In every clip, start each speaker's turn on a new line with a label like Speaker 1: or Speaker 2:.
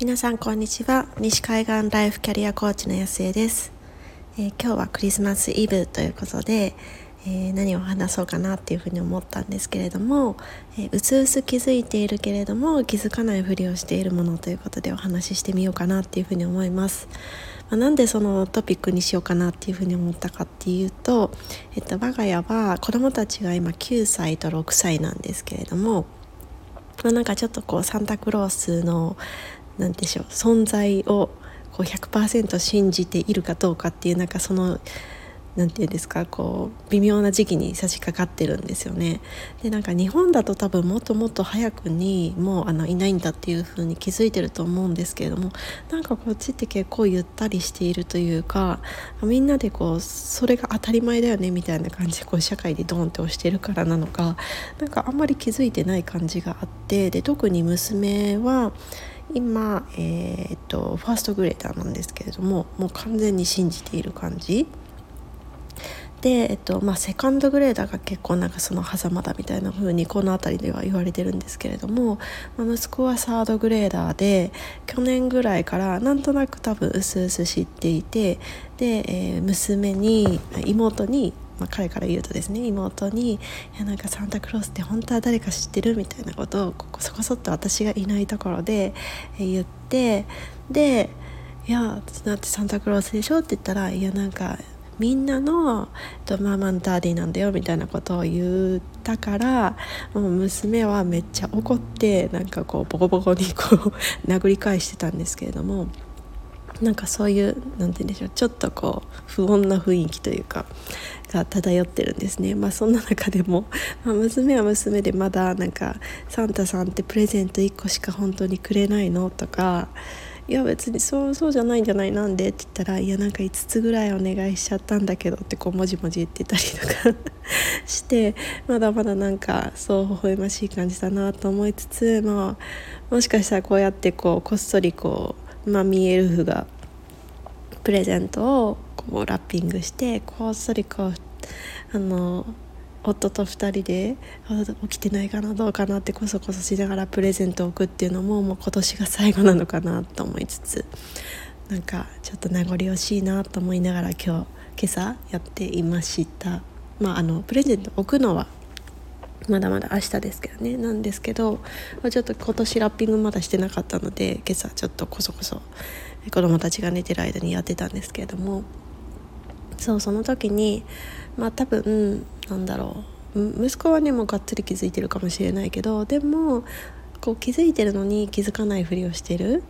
Speaker 1: 皆さんこんにちは。西海岸ライフキャリアコーチの安江です、えー、今日はクリスマスイブということで、えー、何を話そうかなっていうふうに思ったんですけれども、えー、うつうす気づいているけれども気づかないふりをしているものということでお話ししてみようかなっていうふうに思います、まあ、なんでそのトピックにしようかなっていうふうに思ったかっていうと、えっと、我が家は子供たちが今9歳と6歳なんですけれどもま、なんかちょっとこうサンタクロースの何でしょう存在をこう100%信じているかどうかっていうなんかその何て言うんですかこう微妙な時期に差し掛かってるんですよね。でなんか日本だと多分もっともっと早くにもうあのいないんだっていう風に気づいてると思うんですけれどもなんかこっちって結構ゆったりしているというかみんなでこうそれが当たり前だよねみたいな感じでこう社会でドンって押してるからなのかなんかあんまり気づいてない感じがあってで特に娘は今、えー、っとファーストグレーターなんですけれどももう完全に信じている感じ。で、えっとまあ、セカンドグレーダーが結構なんかその狭間だみたいな風にこの辺りでは言われてるんですけれども、まあ、息子はサードグレーダーで去年ぐらいからなんとなく多分うすうす知っていてで、えー、娘に妹にまあ、彼から言うとですね妹に「いやなんかサンタクロースって本当は誰か知ってる?」みたいなことをここそこそっと私がいないところで言ってで「いやだってサンタクロースでしょ?」って言ったら「いやなんかみんなのママンダーディなんだよみたいなことを言ったからもう娘はめっちゃ怒ってなんかこうボコボコにこう 殴り返してたんですけれどもなんかそういう何て言うんでしょうちょっとこう不穏な雰囲気というかが漂ってるんですねまあそんな中でも、まあ、娘は娘でまだなんか「サンタさんってプレゼント1個しか本当にくれないの?」とかいや別にそうそうじゃないんじゃないなんでって言ったらいやなんか5つぐらいお願いしちゃったんだけどってこうもじもじ言ってたりとか してまだまだなんかそう微笑ましい感じだなと思いつつまあもしかしたらこうやってこうこっそりこうマミーエルフがプレゼントをこうラッピングしてこっそりこうあの夫と2人で起きてないかなどうかなってこそこそしながらプレゼントを置くっていうのももう今年が最後なのかなと思いつつなんかちょっと名残惜しいなと思いながら今日今朝やっていました。まああのプレゼント置くのはまだまだ明日ですけどね。なんですけどちょっと今年ラッピングまだしてなかったので今朝ちょっとこそこそ子供たちが寝てる間にやってたんですけれどもそうその時にまあ多分なんだろう息子はねもうがっつり気づいてるかもしれないけどでもこう気づいてるのに気づかないふりをしてる、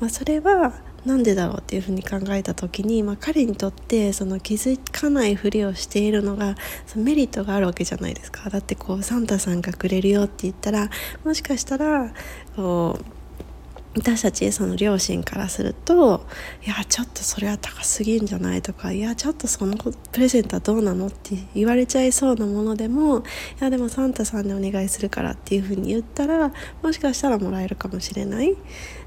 Speaker 1: まあ、それは何でだろうっていうふうに考えた時に、まあ、彼にとってその気づかないふりをしているのがそのメリットがあるわけじゃないですか。だってこうサンタさんがくれるよって言ったらもしかしたらこう私たちその両親からするといやちょっとそれは高すぎんじゃないとかいやちょっとそのプレゼントはどうなのって言われちゃいそうなものでもいやでもサンタさんでお願いするからっていうふうに言ったらもしかしたらもらえるかもしれない。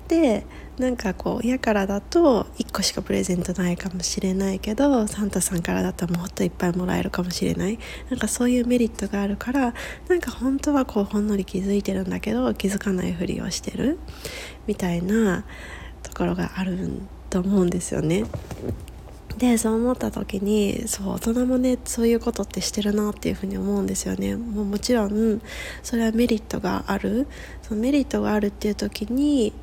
Speaker 1: でなんかこう親からだと1個しかプレゼントないかもしれないけどサンタさんからだともっといっぱいもらえるかもしれないなんかそういうメリットがあるからなんか本当はこうほんのり気づいてるんだけど気づかないふりをしてるみたいなところがあると思うんですよね。でそう思った時にそう大人もねそういうことってしてるなっていうふうに思うんですよね。もうもちろんそれはメリットがある。そのメリットがあるっていう時に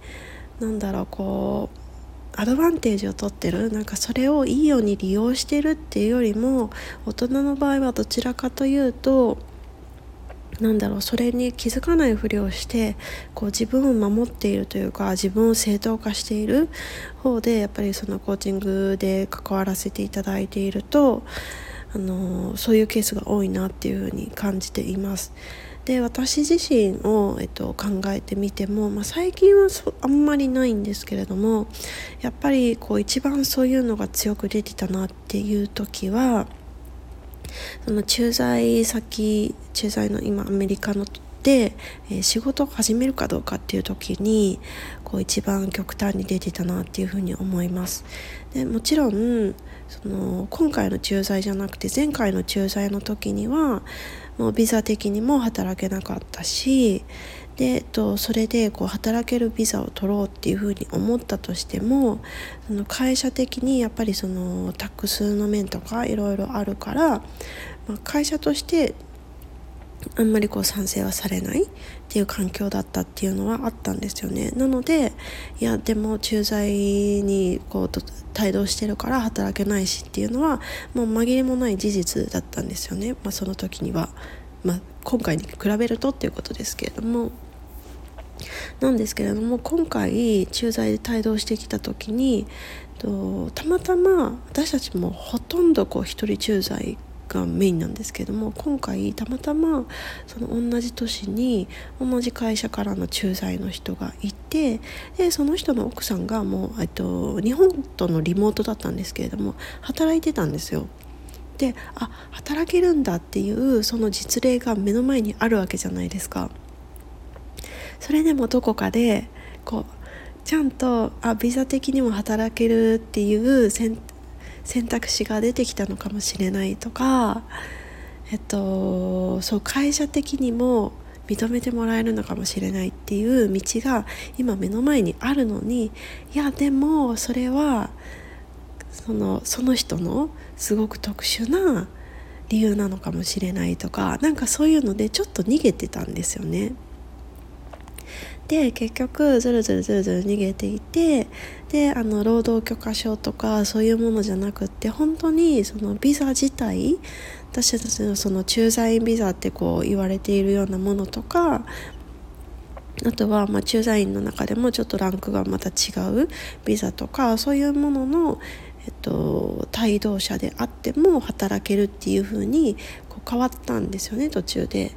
Speaker 1: なんだろうこうアドバンテージを取ってる。なんかそれをいいように利用してるっていうよりも大人の場合はどちらかというとなんだろうそれに気づかないふりをしてこう自分を守っているというか自分を正当化している方でやっぱりそのコーチングで関わらせていただいているとあのそういうケースが多いなっていうふうに感じています。で私自身を、えっと、考えてみても、まあ、最近はあんまりないんですけれどもやっぱりこう一番そういうのが強く出てたなっていう時はその駐在先駐在の今アメリカの、えー、仕事を始めるかどうかっていう時にこう一番極端に出てたなっていうふうに思います。でもちろんその今回の駐在じゃなくて前回の駐在の時にはもうビザ的にも働けなかったしで、えっと、それでこう働けるビザを取ろうっていうふうに思ったとしてもその会社的にやっぱりそのタックスの面とかいろいろあるから、まあ、会社としてあんまりこう賛成はされないっていう環境だったっていうのはあったんですよね。なのでいやでも駐在にこう帯同してるから働けないしっていうのはもう紛れもない事実だったんですよね、まあ、その時には、まあ、今回に比べるとっていうことですけれども。なんですけれども今回駐在で帯同してきた時にとたまたま私たちもほとんどこう一人駐在がメインなんですけども今回たまたまその同じ年に同じ会社からの駐在の人がいてでその人の奥さんがもう、と、日本とのリモートだったんですけれども働いてたんですよ。であ働けるんだっていうその実例が目の前にあるわけじゃないですか。それでもどこかでこうちゃんとあビザ的にも働けるっていう選選択肢が出てきたのかもしれないとか、えっと、そう会社的にも認めてもらえるのかもしれないっていう道が今目の前にあるのにいやでもそれはそのその人のすごく特殊な理由なのかもしれないとかなんかそういうのでちょっと逃げてたんですよね。で結局ずるずるずるずる逃げていてであの労働許可証とかそういうものじゃなくって本当にそのビザ自体私たちのその駐在員ビザってこう言われているようなものとかあとはま駐在員の中でもちょっとランクがまた違うビザとかそういうものの、えっと、帯同者であっても働けるっていう風にこう変わったんですよね途中で。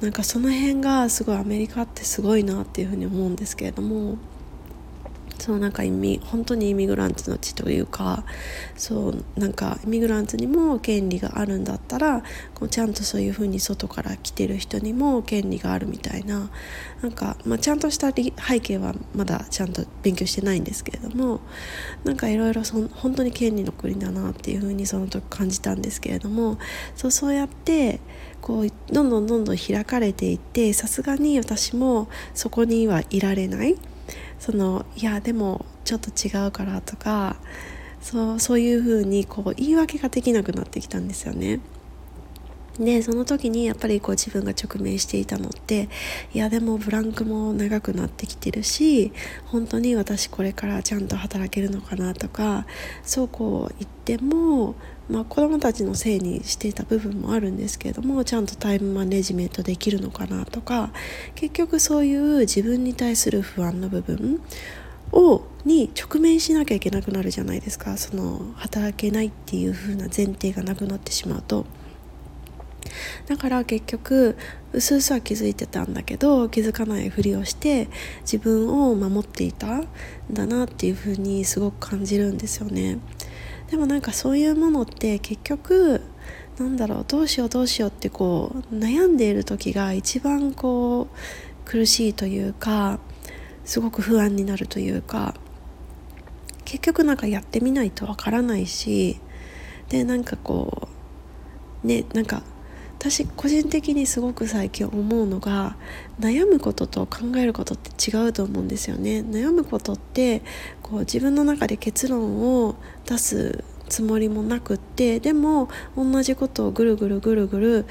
Speaker 1: なんかその辺がすごいアメリカってすごいなっていうふうに思うんですけれどもそうなんか意味本当にイミグランツの地というかそうなんかイミグランツにも権利があるんだったらこうちゃんとそういうふうに外から来てる人にも権利があるみたいななんか、まあ、ちゃんとした背景はまだちゃんと勉強してないんですけれどもなんかいろいろ本当に権利の国だなっていうふうにその時感じたんですけれどもそうそうやってこうどんどんどんどん開かれていってさすがに私もそこにはいられない。そのいやでもちょっと違うからとかそうそういうふうにこう言い訳ができなくなってきたんですよね。でその時にやっぱりこう自分が直面していたのっていやでもブランクも長くなってきてるし本当に私これからちゃんと働けるのかなとかそうこう言ってもまあ、子どもたちのせいにしていた部分もあるんですけれどもちゃんとタイムマネジメントできるのかなとか結局そういう自分に対する不安の部分をに直面しなきゃいけなくなるじゃないですかその働けないっていう風な前提がなくなってしまうと。だから結局うすうすは気づいてたんだけど気づかないふりをして自分を守っていたんだなっていうふうにすごく感じるんですよね。でもなんかそういうものって結局なんだろうどうしようどうしようってこう悩んでいる時が一番こう苦しいというかすごく不安になるというか結局なんかやってみないとわからないしでなんかこうねなんか私個人的にすごく最近思うのが悩むことと考えることって違うと思うんですよね。悩むことってこう自分の中で結論を出すつもりもなくってでも同じことをぐるぐるぐるぐる、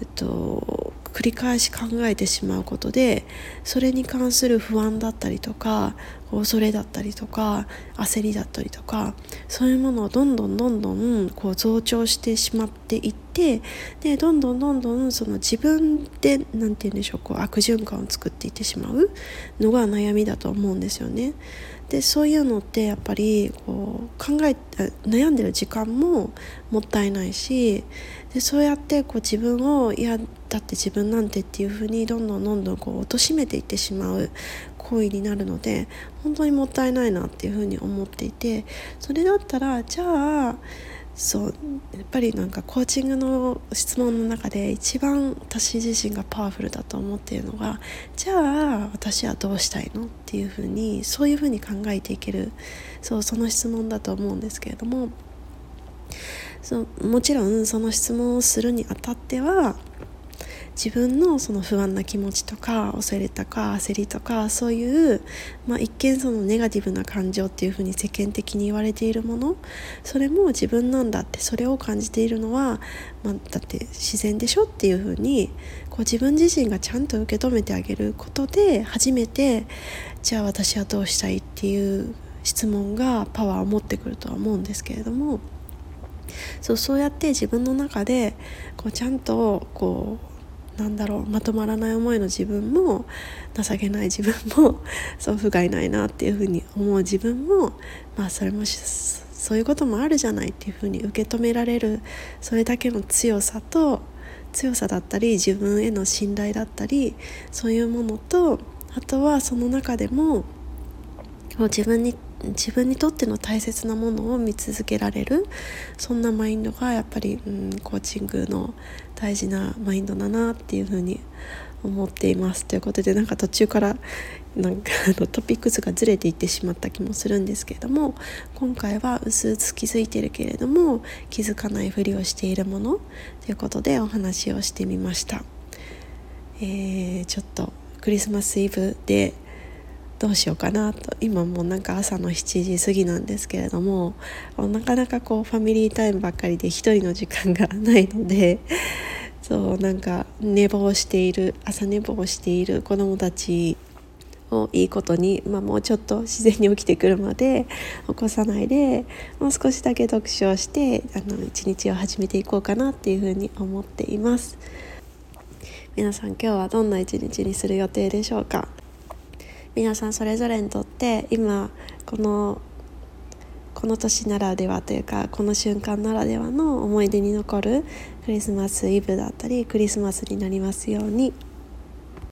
Speaker 1: えっと、繰り返し考えてしまうことでそれに関する不安だったりとか恐れだったりとか焦りだったりとかそういうものをどんどんどんどんこう増長してしまっていってでどんどんどんどんその自分で何て言うんでしょうこう悪循環を作っていってしまうのが悩みだと思うんですよね。でそういうのってやっぱりこう考え悩んでる時間ももったいないしでそうやってこう自分をいやだって自分なんてっていうふうにどんどんどんどんこう貶めていってしまう行為になるので本当にもったいないなっていうふうに思っていてそれだったらじゃあそうやっぱりなんかコーチングの質問の中で一番私自身がパワフルだと思っているのがじゃあ私はどうしたいの？っていうふうにそういうふうに考えていけるそうその質問だと思うんですけれども。そうもちろんその質問をするにあたっては自分のその不安な気持ちとか恐れとか焦りとかそういう、まあ、一見そのネガティブな感情っていうふうに世間的に言われているものそれも自分なんだってそれを感じているのは、まあ、だって自然でしょっていうふうにこう自分自身がちゃんと受け止めてあげることで初めてじゃあ私はどうしたいっていう質問がパワーを持ってくるとは思うんですけれどもそうそうやって自分の中でこうちゃんとこうなんだろうまとまらない思いの自分も情けない自分も そう不甲斐ないなっていうふうに思う自分もまあそれもそういうこともあるじゃないっていうふうに受け止められるそれだけの強さと強さだったり自分への信頼だったりそういうものとあとはその中でも自分に自分にとっての大切なものを見続けられるそんなマインドがやっぱり、うん、コーチングの大事なマインドだなっていうふうに思っていますということでなんか途中からなんかあのトピックスがずれていってしまった気もするんですけれども今回は薄々気づいてるけれども気づかないふりをしているものということでお話をしてみました。えー、ちょっとクリスマスイブでどうしようかなと。今もなんか朝の7時過ぎなんですけれどもなかなかこうファミリータイムばっかりで一人の時間がないので そうなんか寝坊している朝寝坊している子どもたちをいいことに、まあ、もうちょっと自然に起きてくるまで起こさないでもう少しだけ読書をしてあの一日を始めていこうかなっていうふうに思っています。皆さん今日はどんな一日にする予定でしょうか？皆さんそれぞれにとって今このこの年ならではというかこの瞬間ならではの思い出に残るクリスマスイブだったりクリスマスになりますように。